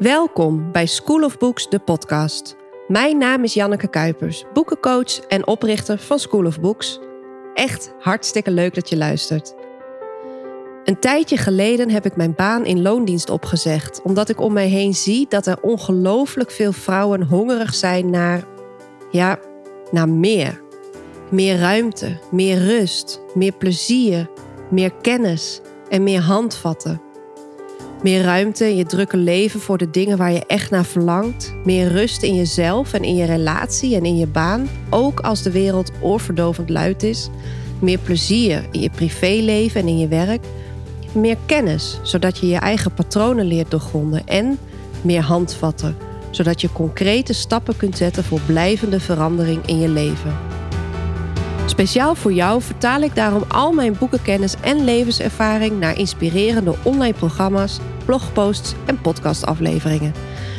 Welkom bij School of Books, de podcast. Mijn naam is Janneke Kuipers, boekencoach en oprichter van School of Books. Echt hartstikke leuk dat je luistert. Een tijdje geleden heb ik mijn baan in loondienst opgezegd, omdat ik om mij heen zie dat er ongelooflijk veel vrouwen hongerig zijn naar, ja, naar meer. Meer ruimte, meer rust, meer plezier, meer kennis en meer handvatten. Meer ruimte in je drukke leven voor de dingen waar je echt naar verlangt. Meer rust in jezelf en in je relatie en in je baan, ook als de wereld oorverdovend luid is. Meer plezier in je privéleven en in je werk. Meer kennis, zodat je je eigen patronen leert doorgronden. En meer handvatten, zodat je concrete stappen kunt zetten voor blijvende verandering in je leven. Speciaal voor jou vertaal ik daarom al mijn boekenkennis en levenservaring naar inspirerende online programma's, blogposts en podcastafleveringen.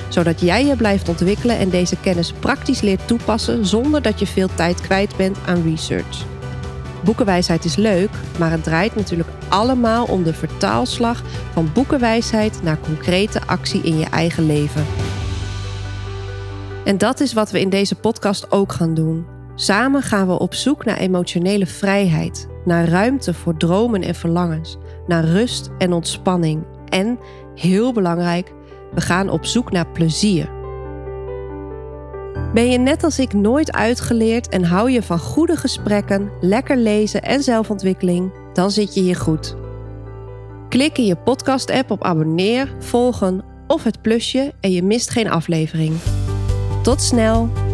Zodat jij je blijft ontwikkelen en deze kennis praktisch leert toepassen zonder dat je veel tijd kwijt bent aan research. Boekenwijsheid is leuk, maar het draait natuurlijk allemaal om de vertaalslag van boekenwijsheid naar concrete actie in je eigen leven. En dat is wat we in deze podcast ook gaan doen. Samen gaan we op zoek naar emotionele vrijheid, naar ruimte voor dromen en verlangens, naar rust en ontspanning en, heel belangrijk, we gaan op zoek naar plezier. Ben je net als ik nooit uitgeleerd en hou je van goede gesprekken, lekker lezen en zelfontwikkeling, dan zit je hier goed. Klik in je podcast-app op abonneer, volgen of het plusje en je mist geen aflevering. Tot snel!